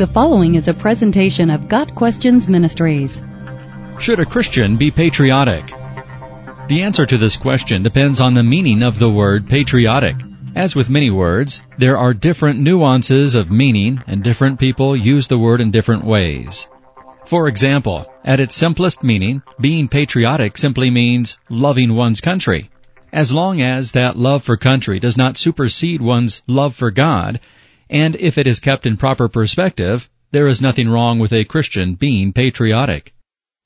The following is a presentation of Got Questions Ministries. Should a Christian be patriotic? The answer to this question depends on the meaning of the word patriotic. As with many words, there are different nuances of meaning and different people use the word in different ways. For example, at its simplest meaning, being patriotic simply means loving one's country. As long as that love for country does not supersede one's love for God, and if it is kept in proper perspective, there is nothing wrong with a Christian being patriotic.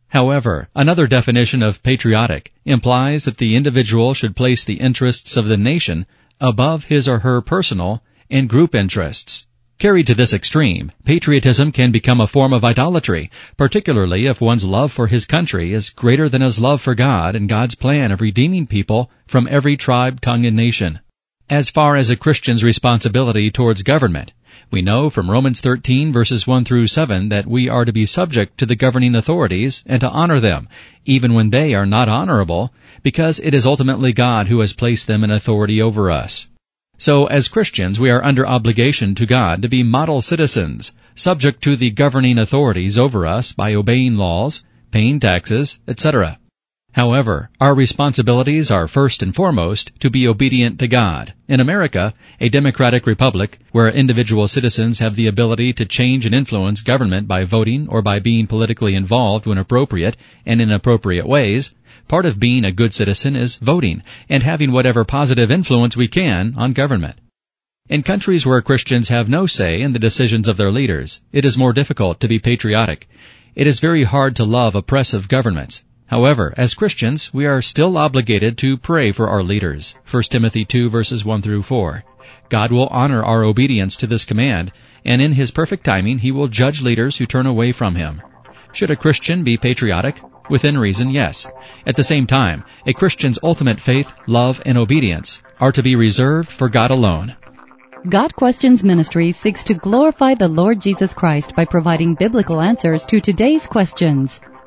However, another definition of patriotic implies that the individual should place the interests of the nation above his or her personal and group interests. Carried to this extreme, patriotism can become a form of idolatry, particularly if one's love for his country is greater than his love for God and God's plan of redeeming people from every tribe, tongue, and nation. As far as a Christian's responsibility towards government, we know from Romans 13 verses 1 through 7 that we are to be subject to the governing authorities and to honor them, even when they are not honorable, because it is ultimately God who has placed them in authority over us. So as Christians, we are under obligation to God to be model citizens, subject to the governing authorities over us by obeying laws, paying taxes, etc. However, our responsibilities are first and foremost to be obedient to God. In America, a democratic republic where individual citizens have the ability to change and influence government by voting or by being politically involved when appropriate and in appropriate ways, part of being a good citizen is voting and having whatever positive influence we can on government. In countries where Christians have no say in the decisions of their leaders, it is more difficult to be patriotic. It is very hard to love oppressive governments. However, as Christians, we are still obligated to pray for our leaders. 1 Timothy 2 verses 1 through 4. God will honor our obedience to this command, and in His perfect timing, He will judge leaders who turn away from Him. Should a Christian be patriotic? Within reason, yes. At the same time, a Christian's ultimate faith, love, and obedience are to be reserved for God alone. Got Questions Ministry seeks to glorify the Lord Jesus Christ by providing biblical answers to today's questions